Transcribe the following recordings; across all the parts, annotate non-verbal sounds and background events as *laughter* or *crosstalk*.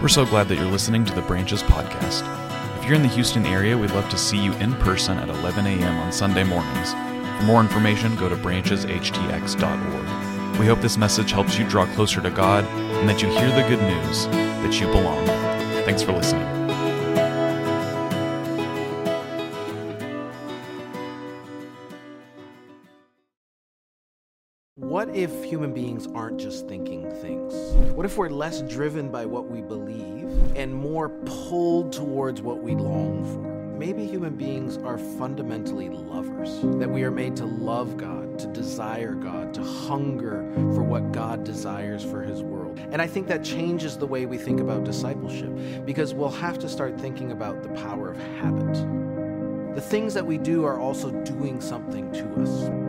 We're so glad that you're listening to the Branches podcast. If you're in the Houston area, we'd love to see you in person at 11 a.m. on Sunday mornings. For more information, go to brancheshtx.org. We hope this message helps you draw closer to God and that you hear the good news that you belong. Thanks for listening. If human beings aren't just thinking things? What if we're less driven by what we believe and more pulled towards what we long for? Maybe human beings are fundamentally lovers, that we are made to love God, to desire God, to hunger for what God desires for His world. And I think that changes the way we think about discipleship because we'll have to start thinking about the power of habit. The things that we do are also doing something to us.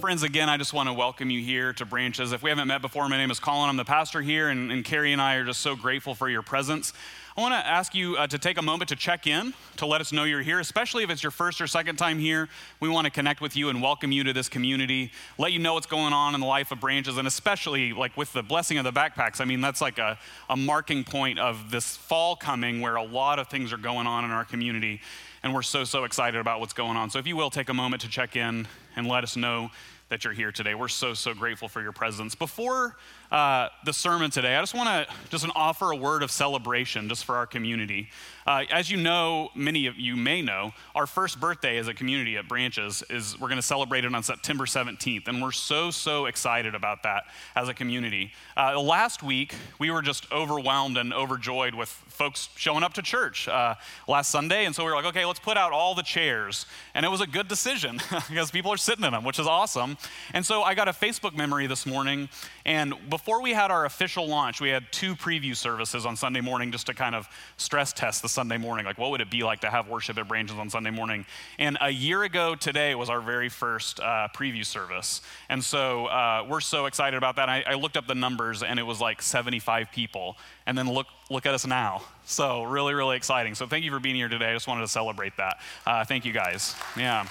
Friends, again, I just want to welcome you here to Branches. If we haven't met before, my name is Colin. I'm the pastor here, and, and Carrie and I are just so grateful for your presence. I want to ask you uh, to take a moment to check in, to let us know you're here, especially if it's your first or second time here. We want to connect with you and welcome you to this community, let you know what's going on in the life of Branches, and especially like with the blessing of the backpacks. I mean, that's like a, a marking point of this fall coming where a lot of things are going on in our community, and we're so, so excited about what's going on. So if you will take a moment to check in and let us know that you're here today. We're so, so grateful for your presence. Before uh, the sermon today, I just want to just offer a word of celebration just for our community. Uh, as you know, many of you may know, our first birthday as a community at Branches is we're going to celebrate it on September 17th, and we're so, so excited about that as a community. Uh, last week, we were just overwhelmed and overjoyed with folks showing up to church uh, last Sunday, and so we were like, okay, let's put out all the chairs. And it was a good decision *laughs* because people are sitting in them, which is awesome. And so I got a Facebook memory this morning, and before we had our official launch, we had two preview services on Sunday morning just to kind of stress test the Sunday morning. Like, what would it be like to have worship at Branches on Sunday morning? And a year ago today was our very first uh, preview service. And so uh, we're so excited about that. I, I looked up the numbers, and it was like 75 people. And then look, look at us now. So, really, really exciting. So, thank you for being here today. I just wanted to celebrate that. Uh, thank you guys. Yeah.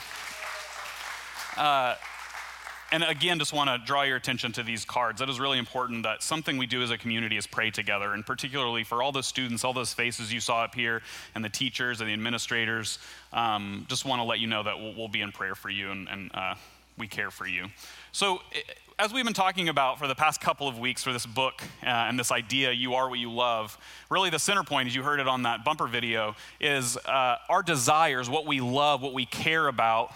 And again, just want to draw your attention to these cards. That is really important that something we do as a community is pray together, and particularly for all those students, all those faces you saw up here, and the teachers and the administrators. Um, just want to let you know that we'll, we'll, be in prayer for you and, and uh, we care for you. So, as we've been talking about for the past couple of weeks for this book uh, and this idea, you are what you love, really the center point, as you heard it on that bumper video, is uh, our desires, what we love, what we care about,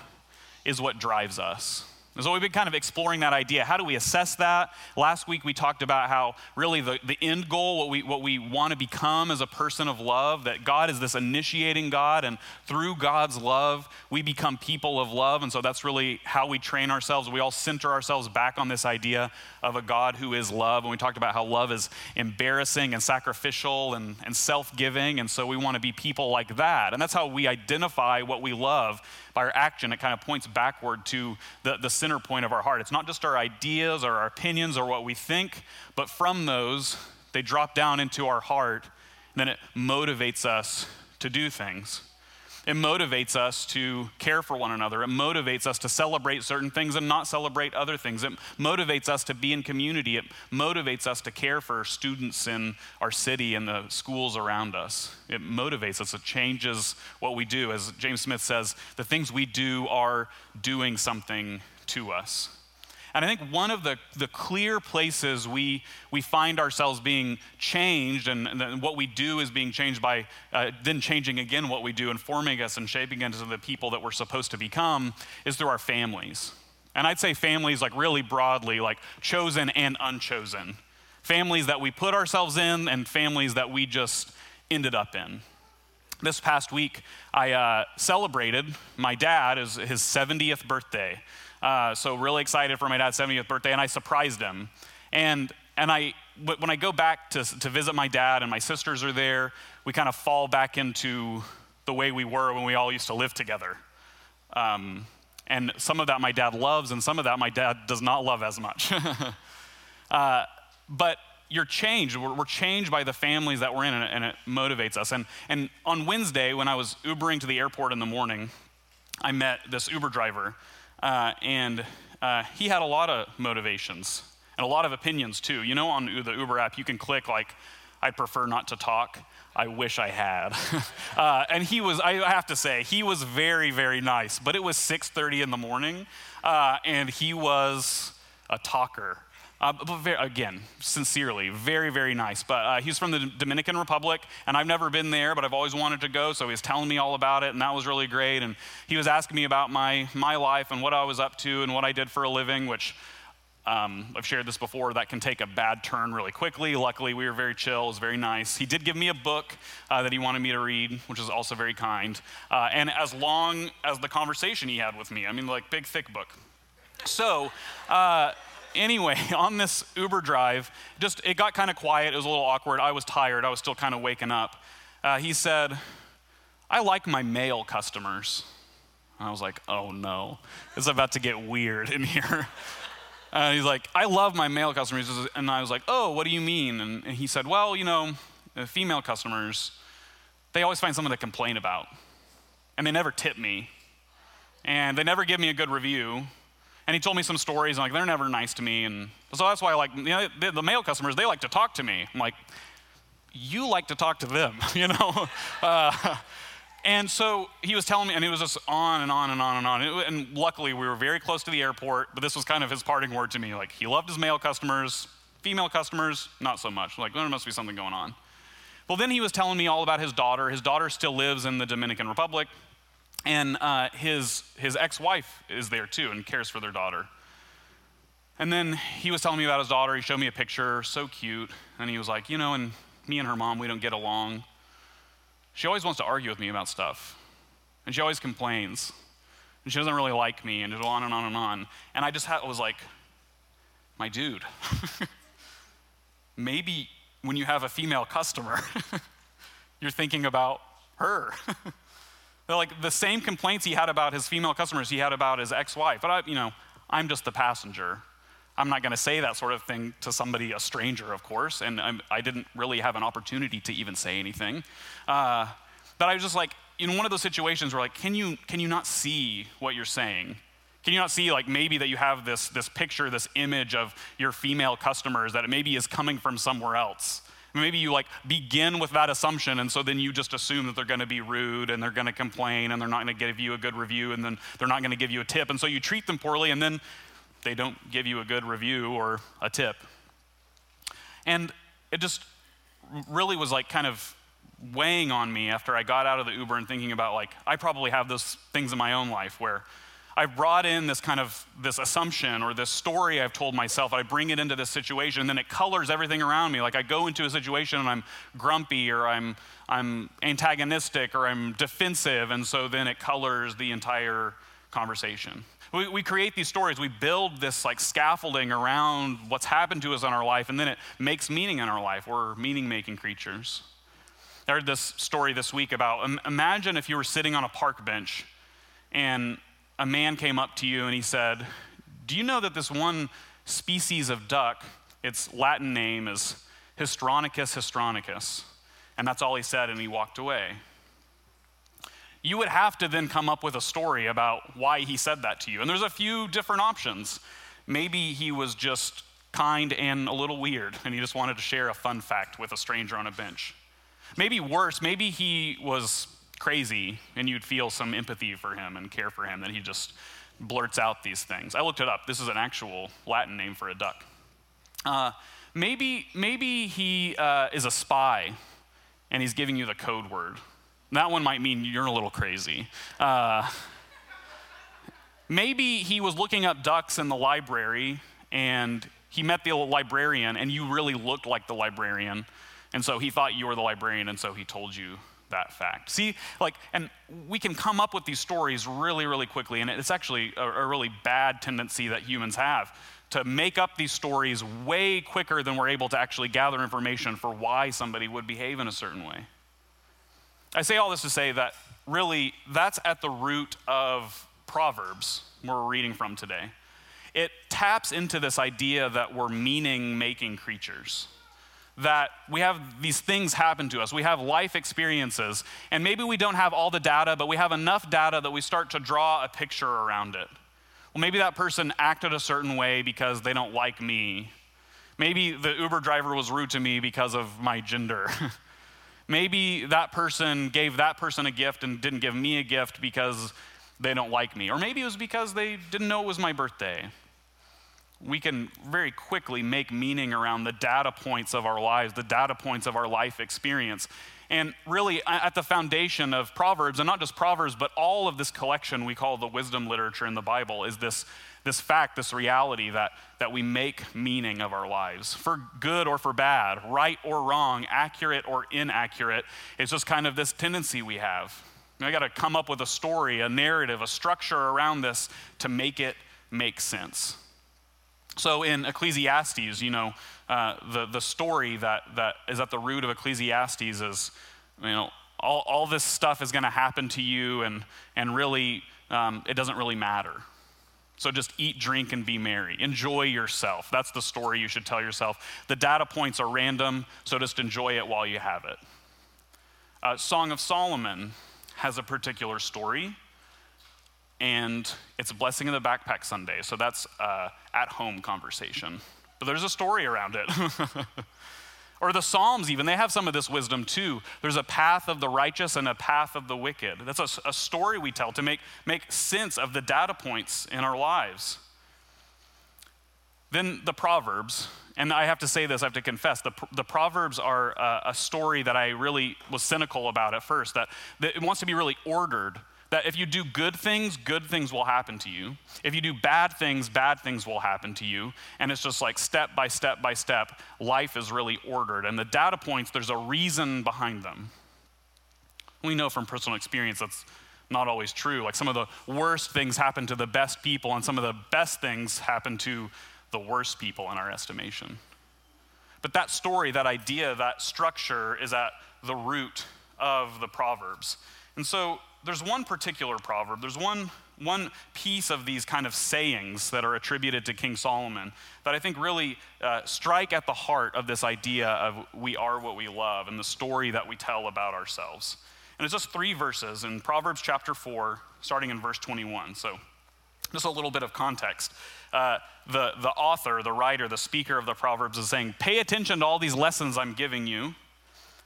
is what drives us. And so we've been kind of exploring that idea. How do we assess that? Last week we talked about how really the, the end goal, what we, what we want to become as a person of love, that God is this initiating God, and through God's love, we become people of love. And so that's really how we train ourselves. We all center ourselves back on this idea of a God who is love. And we talked about how love is embarrassing and sacrificial and, and self giving. And so we want to be people like that. And that's how we identify what we love by our action, it kind of points backward to the, the center point of our heart. It's not just our ideas or our opinions or what we think, but from those, they drop down into our heart, and then it motivates us to do things. It motivates us to care for one another. It motivates us to celebrate certain things and not celebrate other things. It motivates us to be in community. It motivates us to care for students in our city and the schools around us. It motivates us. It changes what we do. As James Smith says, the things we do are doing something to us. And I think one of the, the clear places we, we find ourselves being changed and, and what we do is being changed by uh, then changing again what we do and forming us and shaping us into the people that we're supposed to become is through our families. And I'd say families, like really broadly, like chosen and unchosen. Families that we put ourselves in and families that we just ended up in. This past week, I uh, celebrated my dad, his, his 70th birthday. Uh, so really excited for my dad's 70th birthday, and I surprised him. And and I when I go back to to visit my dad, and my sisters are there, we kind of fall back into the way we were when we all used to live together. Um, and some of that my dad loves, and some of that my dad does not love as much. *laughs* uh, but you're changed. We're, we're, changed by the families that we're in, and it, and it motivates us. And, and on Wednesday, when I was Ubering to the airport in the morning, I met this Uber driver uh, and uh, he had a lot of motivations. and a lot of opinions too. You know, on the Uber app, you can click like, I prefer not to talk. I wish I had. *laughs* uh, and he was, I have to say, he was very, very nice. But it was 6:30 in the morning, uh, and he was a talker. Uh, but very, again, sincerely, very, very nice. But uh, he's from the Dominican Republic, and I've never been there, but I've always wanted to go. So he was telling me all about it, and that was really great. And he was asking me about my my life and what I was up to and what I did for a living, which um, I've shared this before, that can take a bad turn really quickly. Luckily, we were very chill, it was very nice. He did give me a book uh, that he wanted me to read, which is also very kind. Uh, and as long as the conversation he had with me, I mean, like, big, thick book. So, uh, anyway, *laughs* on this Uber drive, just it got kind of quiet. It was a little awkward. I was tired. I was still kind of waking up. Uh, he said, I like my male customers. And I was like, oh no, it's about to get weird in *laughs* here. Uh, he's like, I love my male customers. And I was like, oh, what do you mean? And, and he said, well, you know, female customers, they always find something to complain about. And they never tip me. And they never give me a good review. And he told me some stories, and like, they're never nice to me. And so that's why like, you know, the, the male customers, they like to talk to me. I'm like, you like to talk to them, *laughs* you know? Uh, and so he was telling me, and it was just on and on and on and on. and luckily, we were very close to the airport, but this was kind of his parting word to me. Like, he loved his male customers, female customers, not so much. Like, there must be something going on. Well, then he was telling me all about his daughter. His daughter still lives in the Dominican Republic, and uh, his, his ex wife is there too and cares for their daughter. And then he was telling me about his daughter. He showed me a picture, so cute. And he was like, You know, and me and her mom, we don't get along. She always wants to argue with me about stuff. And she always complains. And she doesn't really like me, and on and on and on. And I just was like, my dude, *laughs* maybe when you have a female customer, *laughs* you're thinking about her. *laughs* like the same complaints he had about his female customers, he had about his ex wife. But I, you know, I'm just the passenger. I'm not going to say that sort of thing to somebody, a stranger, of course, and I'm, I did not really have an opportunity to even say anything. Uh, but I was just like, in one of those situations where, like, can you, can you not see what you're saying? Can you not see, like, maybe that you have this, this picture, this image of your female customers that it maybe is coming from somewhere else? Maybe you like begin with that assumption, and so then you just assume that they're going to be rude and they're going to complain and they're not going to give you a good review and then they're not going to give you a tip. And so you treat them poorly, and then they don't give you a good review or a tip. And it just really was like kind of weighing on me after I got out of the Uber and thinking about like, I probably have those things in my own life where I brought in this kind of this assumption or this story I've told myself. I bring it into this situation, and then it colors everything around me. Like I go into a situation and I'm grumpy or I'm I'm antagonistic or I'm defensive, and so then it colors the entire conversation. We, we create these stories, we build this like scaffolding around what's happened to us in our life, and then it makes meaning in our life. We're meaning making creatures. I heard this story this week about imagine if you were sitting on a park bench and a man came up to you and he said, Do you know that this one species of duck, its Latin name is Histrionicus histrionicus? And that's all he said, and he walked away you would have to then come up with a story about why he said that to you. And there's a few different options. Maybe he was just kind and a little weird, and he just wanted to share a fun fact with a stranger on a bench. Maybe worse, maybe he was crazy, and you'd feel some empathy for him and care for him that he just blurts out these things. I looked it up. This is an actual Latin name for a duck. Uh, maybe, maybe he uh, is a spy, and he's giving you the code word that one might mean you're a little crazy. Uh, maybe he was looking up ducks in the library and he met the librarian and you really looked like the librarian. And so he thought you were the librarian and so he told you that fact. See, like, and we can come up with these stories really, really quickly, and it's actually a, a, really bad tendency that humans have to make up these stories way quicker than we're able to actually gather information for why somebody would behave in a certain way. I say all this to say that really that's at the root of Proverbs, we're reading from today. It taps into this idea that we're meaning making creatures. That we have these things happen to us. We have life experiences, and maybe we don't have all the data, but we have enough data that we start to draw a picture around it. Well, maybe that person acted a certain way because they don't like me, Maybe the Uber driver was rude to me because of my gender. *laughs* Maybe that person gave that person a gift and didn't give me a gift because they don't like me. Or maybe it was because they didn't know it was my birthday. We can very quickly make meaning around the data points of our lives, the data points of our life experience. And really, at the foundation of Proverbs, and not just Proverbs, but all of this collection we call the wisdom literature in the Bible, is this, this fact, this reality that, that we make meaning of our lives for good or for bad, right or wrong, accurate or inaccurate. It's just kind of this tendency we have. I got to come up with a story, a narrative, a structure around this to make it make sense. So in Ecclesiastes, you know, uh, the, the story that, that is at the root of Ecclesiastes is, you know, all, all this stuff is going to happen to you, and, and really, um, it doesn't really matter. So just eat, drink, and be merry. Enjoy yourself. That's the story you should tell yourself. The data points are random, so just enjoy it while you have it. Uh, Song of Solomon has a particular story and it's a blessing in the backpack Sunday. So that's uh, at home conversation. But there's a story around it. *laughs* or the Psalms, even, they have some of this wisdom too. There's a path of the righteous and a path of the wicked. That's a, a story we tell to make, make sense of the data points in our lives. Then the Proverbs, and I have to say this, I have to confess, the, the Proverbs are a, a story that I really was cynical about at first, that, that it wants to be really ordered that if you do good things, good things will happen to you. If you do bad things, bad things will happen to you. And it's just like step by step by step, life is really ordered. And the data points, there's a reason behind them. We know from personal experience that's not always true. Like some of the worst things happen to the best people, and some of the best things happen to the worst people in our estimation. But that story, that idea, that structure is at the root of the Proverbs. And so there's one particular proverb, there's one, one piece of these kind of sayings that are attributed to King Solomon that I think really uh, strike at the heart of this idea of we are what we love and the story that we tell about ourselves. And it's just three verses in Proverbs chapter 4, starting in verse 21. So, just a little bit of context. Uh, the, the author, the writer, the speaker of the Proverbs is saying, Pay attention to all these lessons I'm giving you.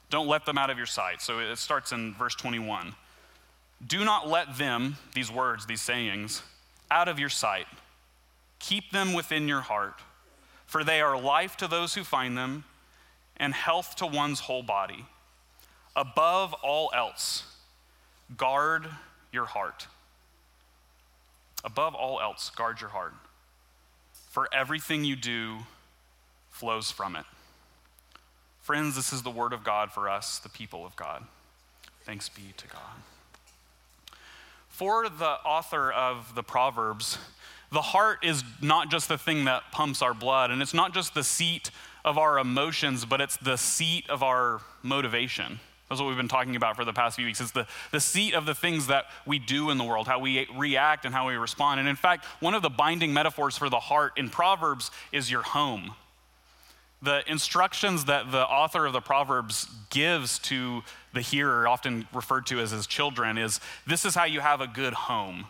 Don't let them out of your sight. So it starts in verse 21. Do not let them, these words, these sayings, out of your sight. Keep them within your heart, for they are life to those who find them and health to one's whole body. Above all else, guard your heart. Above all else, guard your heart, for everything you do flows from it. Friends, this is the word of God for us, the people of God. Thanks be to God for the author of the Proverbs, the heart is not just the thing that pumps our blood, and it's not just the seat of our emotions, but it's the seat of our motivation. That's what we've been talking about for the past few weeks. It's the, the seat of the things that we do in the world, how we react and how we respond. And in fact, one of the binding metaphors for the heart in Proverbs is your home. The instructions that the author of the Proverbs gives to the hearer, often referred to as his children, is this is how you have a good home.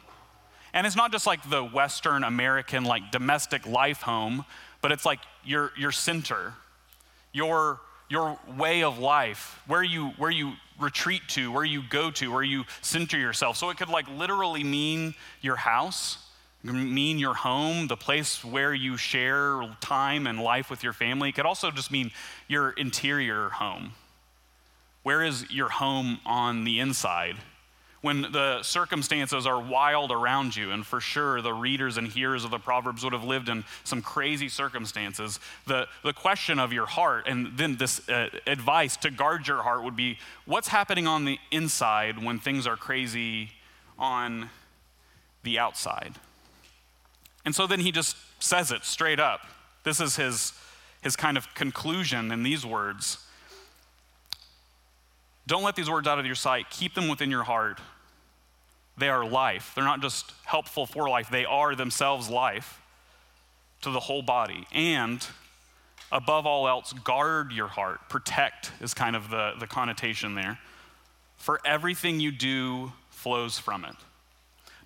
And it's not just like the Western American, like domestic life home, but it's like your, your center, your, your way of life, where you, where you retreat to, where you go to, where you center yourself. So it could like literally mean your house, mean your home, the place where you share time and life with your family. It could also just mean your interior home where is your home on the inside? When the circumstances are wild around you, and for sure the readers and hearers of the Proverbs would have lived in some crazy circumstances, the, the question of your heart and then this uh, advice to guard your heart would be what's happening on the inside when things are crazy on the outside? And so then he just says it straight up. This is his, his kind of conclusion in these words. Don't let these words out of your sight. Keep them within your heart. They are life. They're not just helpful for life, they are themselves life to the whole body. And above all else, guard your heart. Protect is kind of the, the connotation there. For everything you do flows from it.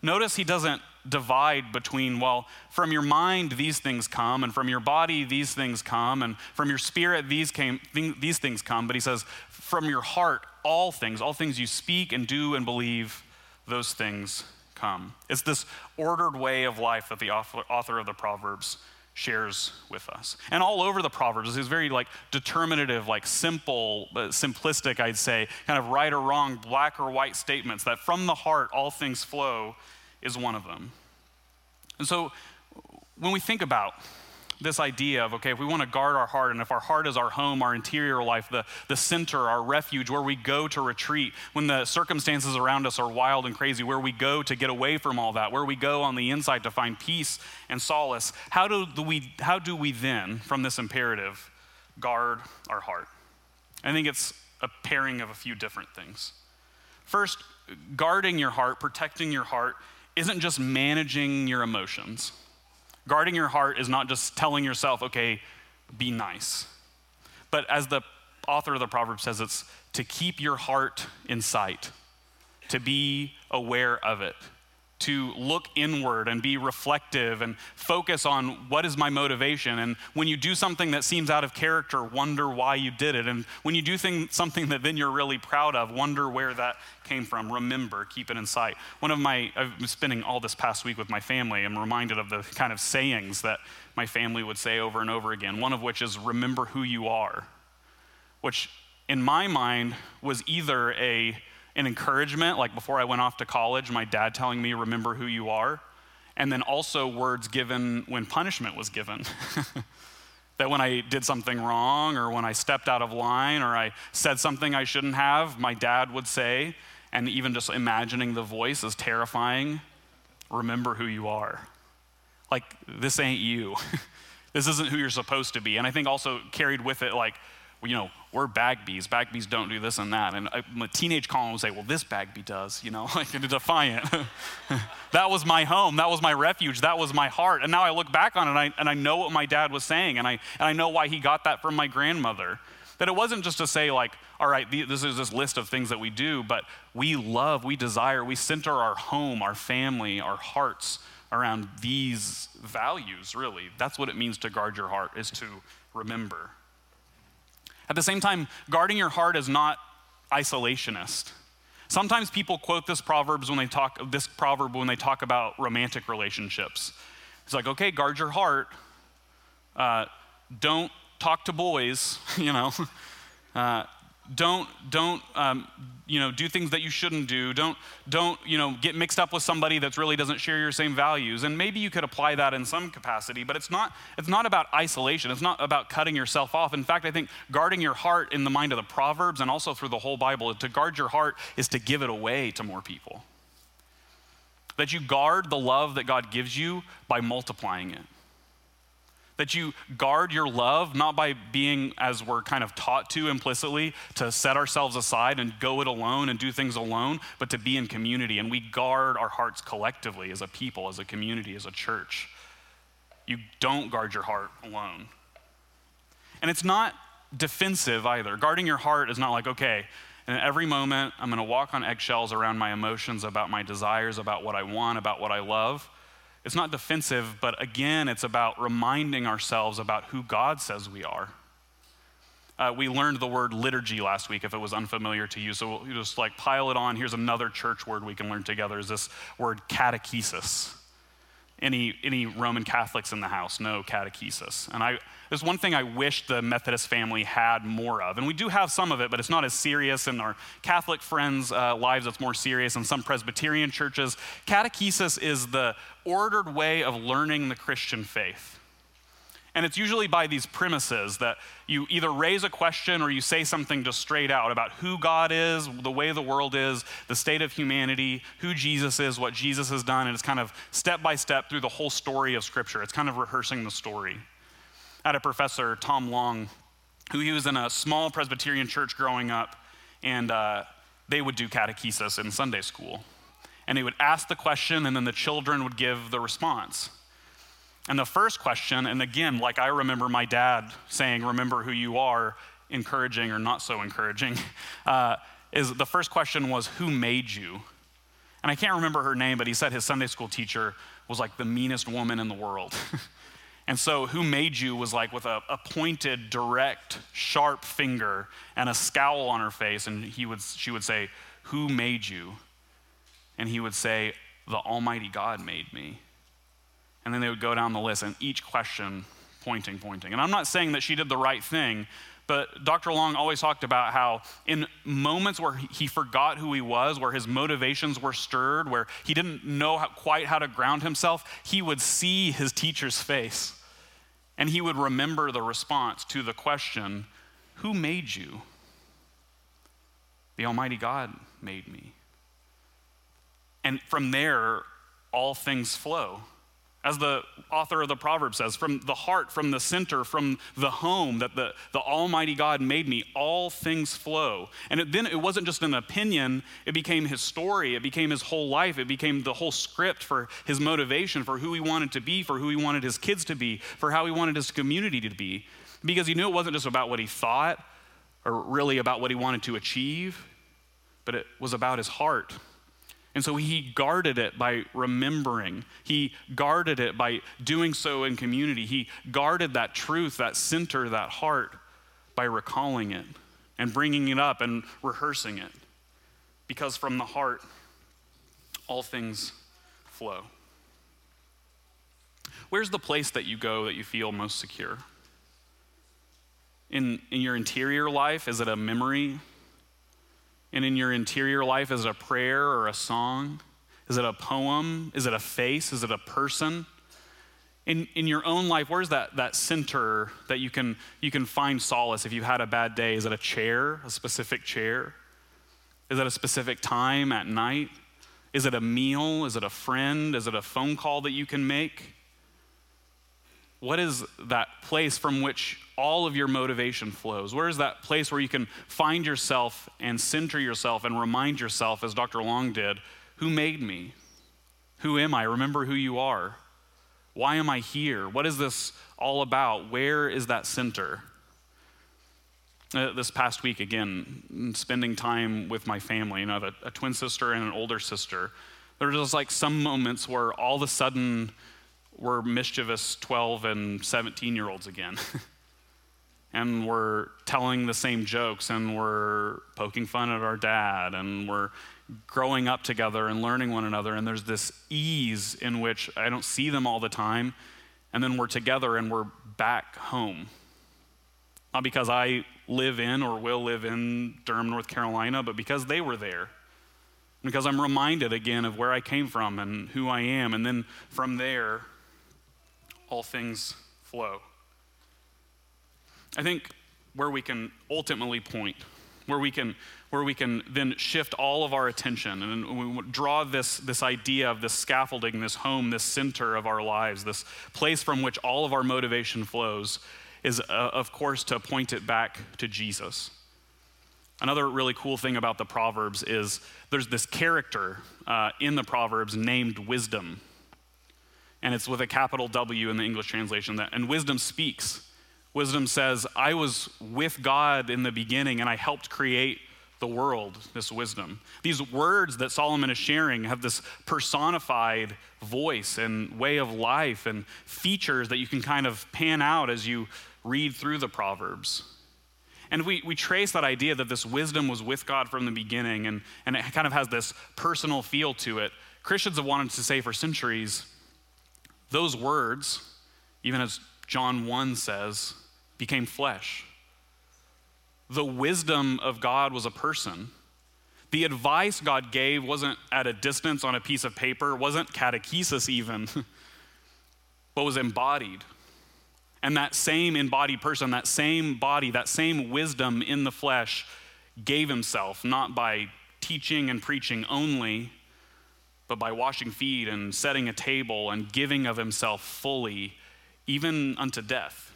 Notice he doesn't divide between, well, from your mind, these things come, and from your body, these things come, and from your spirit, these, came, these things come. But he says, from your heart, all things, all things you speak and do and believe, those things come. It's this ordered way of life that the author of the Proverbs shares with us. And all over the Proverbs is very like determinative, like simple, uh, simplistic, I'd say, kind of right or wrong, black or white statements that from the heart all things flow is one of them. And so when we think about this idea of, okay, if we want to guard our heart, and if our heart is our home, our interior life, the, the center, our refuge, where we go to retreat, when the circumstances around us are wild and crazy, where we go to get away from all that, where we go on the inside to find peace and solace, how do we, how do we then, from this imperative, guard our heart? I think it's a pairing of a few different things. First, guarding your heart, protecting your heart, isn't just managing your emotions. Guarding your heart is not just telling yourself, okay, be nice. But as the author of the proverb says, it's to keep your heart in sight, to be aware of it, to look inward and be reflective and focus on what is my motivation. And when you do something that seems out of character, wonder why you did it. And when you do thing, something that then you're really proud of, wonder where that came from. Remember, keep it in sight. One of my, I've been spending all this past week with my family. I'm reminded of the kind of sayings that my family would say over and over again. One of which is, remember who you are, which in my mind was either a an encouragement, like before I went off to college, my dad telling me, remember who you are. And then also words given when punishment was given. *laughs* that when I did something wrong or when I stepped out of line or I said something I shouldn't have, my dad would say, and even just imagining the voice is terrifying remember who you are. Like, this ain't you. *laughs* this isn't who you're supposed to be. And I think also carried with it, like, you know, we're Bagbies. Bagbies don't do this and that. And a my teenage Colin would say, well, this Bagby does, you know, *laughs* like defiant. *laughs* that was my home. That was my refuge. That was my heart. And now I look back on it and I, and I know what my dad was saying. And I, and I know why he got that from my grandmother. That it wasn't just to say, like, all right, this is this list of things that we do, but we love, we desire, we center our home, our family, our hearts around these values, really. That's what it means to guard your heart, is to remember. At the same time, guarding your heart is not isolationist. Sometimes people quote this proverbs when they talk this proverb when they talk about romantic relationships. It's like, okay, guard your heart. Uh, don't talk to boys, *laughs* you know. Uh, don't don't um, you know do things that you shouldn't do. Don't don't you know get mixed up with somebody that really doesn't share your same values. And maybe you could apply that in some capacity but it's not it's not about isolation. It's not about cutting yourself off. In fact i think guarding your heart in the mind of the proverbs and also through the whole bible to guard your heart is to give it away to more people. That you guard the love that god gives you by multiplying it that you guard your love, not by being, as we're kind of taught to implicitly, to set ourselves aside and go it alone and do things alone, but to be in community. And we guard our hearts collectively as a people, as a community, as a church. You don't guard your heart alone. And it's not defensive either. Guarding your heart is not like, okay, and every moment I'm going to walk on eggshells around my emotions about my desires, about what I want, about what I love. It's not defensive, but again, it's about reminding ourselves about who God says we are. Uh, we learned the word liturgy last week if it was unfamiliar to you. So we'll just like pile it on. Here's another church word we can learn together is this word catechesis. Any, any Roman Catholics in the house know catechesis. And I, there's one thing I wish the Methodist family had more of. And we do have some of it, but it's not as serious. In our Catholic friends' uh, lives, it's more serious. In some Presbyterian churches, catechesis is the ordered way of learning the Christian faith. And it's usually by these premises that you either raise a question or you say something just straight out about who God is, the way the world is, the state of humanity, who Jesus is, what Jesus has done. And it's kind of step by step through the whole story of Scripture. It's kind of rehearsing the story. I had a professor, Tom Long, who he was in a small Presbyterian church growing up, and uh, they would do catechesis in Sunday school. And he would ask the question, and then the children would give the response. And the first question, and again, like I remember my dad saying, remember who you are, encouraging or not so encouraging, *laughs* uh, is the first question was, who made you? And I can't remember her name, but he said his Sunday school teacher was like the meanest woman in the world. *laughs* and so, who made you was like with a, a, pointed, direct, sharp finger and a scowl on her face. And he would, she would say, Who made you? And he would say, The Almighty God made me. And then they would go down the list, and each question pointing, pointing. And I'm not saying that she did the right thing, but Dr. Long always talked about how, in moments where he forgot who he was, where his motivations were stirred, where he didn't know how, quite how to ground himself, he would see his teacher's face and he would remember the response to the question Who made you? The Almighty God made me. And from there, all things flow. As the author of the proverb says, from the heart, from the center, from the home that the, the Almighty God made me, all things flow. And it, then it wasn't just an opinion, it became his story, it became his whole life, it became the whole script for his motivation, for who he wanted to be, for who he wanted his kids to be, for how he wanted his community to be. Because he knew it wasn't just about what he thought or really about what he wanted to achieve, but it was about his heart. And so he guarded it by remembering. He guarded it by doing so in community. He guarded that truth, that center, that heart by recalling it and bringing it up and rehearsing it. Because from the heart, all things flow. Where's the place that you go that you feel most secure? In, in your interior life, is it a memory? And in your interior life? Is it a prayer or a song? Is it a poem? Is it a face? Is it a person? In, in your own life, where's that, that center that you can, you can find solace if you've had a bad day? Is it a chair, a specific chair? Is it a specific time at night? Is it a meal? Is it a friend? Is it a phone call that you can make? What is that place from which all of your motivation flows? Where is that place where you can find yourself and center yourself and remind yourself, as Dr. Long did, who made me? Who am I? Remember who you are. Why am I here? What is this all about? Where is that center? Uh, this past week, again, spending time with my family, you know, I a, a twin sister and an older sister, there were just like some moments where all of a sudden we're mischievous 12 and 17 year olds again. *laughs* and we're telling the same jokes and we're poking fun at our dad and we're growing up together and learning one another. And there's this ease in which I don't see them all the time. And then we're together and we're back home. Not because I live in or will live in Durham, North Carolina, but because they were there. Because I'm reminded again of where I came from and who I am. And then from there, all things flow. I think where we can ultimately point, where we can, where we can then shift all of our attention and we draw this, this idea of this scaffolding, this home, this center of our lives, this place from which all of our motivation flows, is uh, of course to point it back to Jesus. Another really cool thing about the Proverbs is there's this character uh, in the Proverbs named Wisdom. And it's with a capital W in the English translation. That, and wisdom speaks. Wisdom says, I was with God in the beginning and I helped create the world, this wisdom. These words that Solomon is sharing have this personified voice and way of life and features that you can kind of pan out as you read through the Proverbs. And we, we trace that idea that this wisdom was with God from the beginning, and, and it kind of has this personal feel to it. Christians have wanted to say for centuries, those words, even as John 1 says, became flesh. The wisdom of God was a person. The advice God gave wasn't at a distance on a piece of paper, wasn't catechesis even, *laughs* but was embodied. And that same embodied person, that same body, that same wisdom in the flesh gave himself, not by teaching and preaching only, but by washing feet and setting a table and giving of himself fully, even unto death.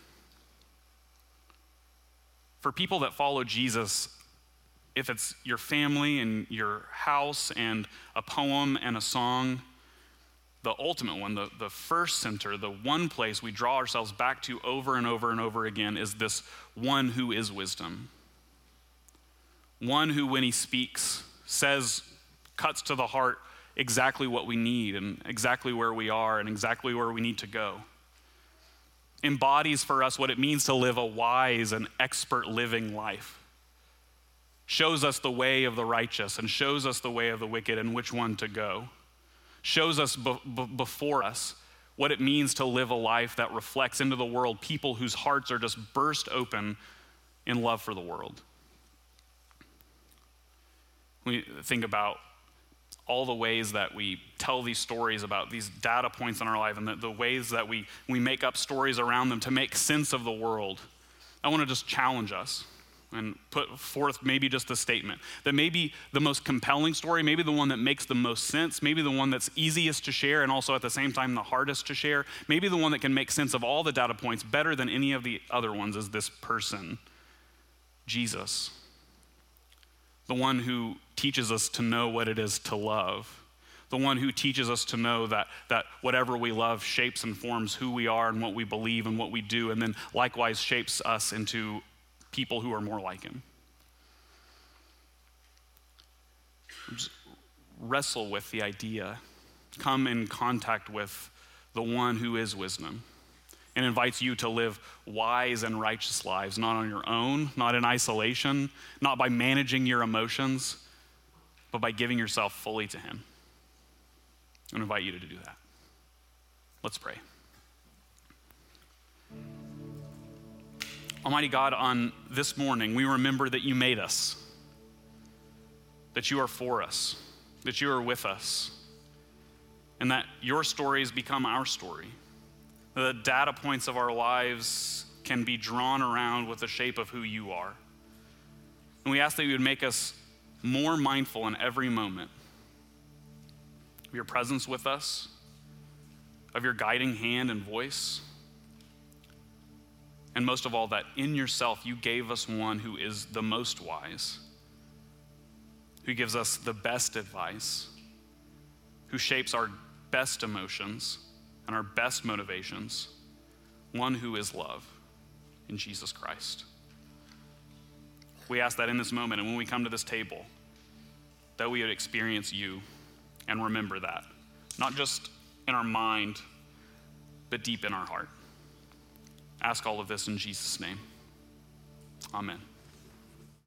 For people that follow Jesus, if it's your family and your house and a poem and a song, the ultimate one, the, the first center, the one place we draw ourselves back to over and over and over again is this one who is wisdom. One who, when he speaks, says, cuts to the heart exactly what we need and exactly where we are and exactly where we need to go. Embodies for us what it means to live a wise and expert living life. Shows us the way of the righteous and shows us the way of the wicked and which one to go. Shows us be- be- before us what it means to live a life that reflects into the world people whose hearts are just burst open in love for the world. We think about all the ways that we tell these stories about these data points in our life and the, the ways that we, we make up stories around them to make sense of the world. I want to just challenge us and put forth maybe just a statement that maybe the most compelling story, maybe the one that makes the most sense, maybe the one that's easiest to share and also at the same time the hardest to share, maybe the one that can make sense of all the data points better than any of the other ones is this person, Jesus the one who teaches us to know what it is to love, the one who teaches us to know that, that whatever we love shapes and forms who we are and what we believe and what we do, and then likewise shapes us into people who are more like him. Just wrestle with the idea, come in contact with the one who is wisdom and invites you to live wise and righteous lives, not on your own, not in isolation, not by managing your emotions, but by giving yourself fully to Him. I invite you to do that. Let's pray. Almighty God, on this morning, we remember that you made us, that you are for us, that you are with us, and that your stories become our story the data points of our lives can be drawn around with the shape of who you are. And we ask that you would make us more mindful in every moment of your presence with us, of your guiding hand and voice. And most of all, that in yourself you gave us one who is the most wise, who gives us the best advice, who shapes our best emotions and our best motivations, one who is love in Jesus Christ. We ask that in this moment and when we come to this table, that we would experience you and remember that, not just in our mind, but deep in our heart. Ask all of this in Jesus' name. Amen.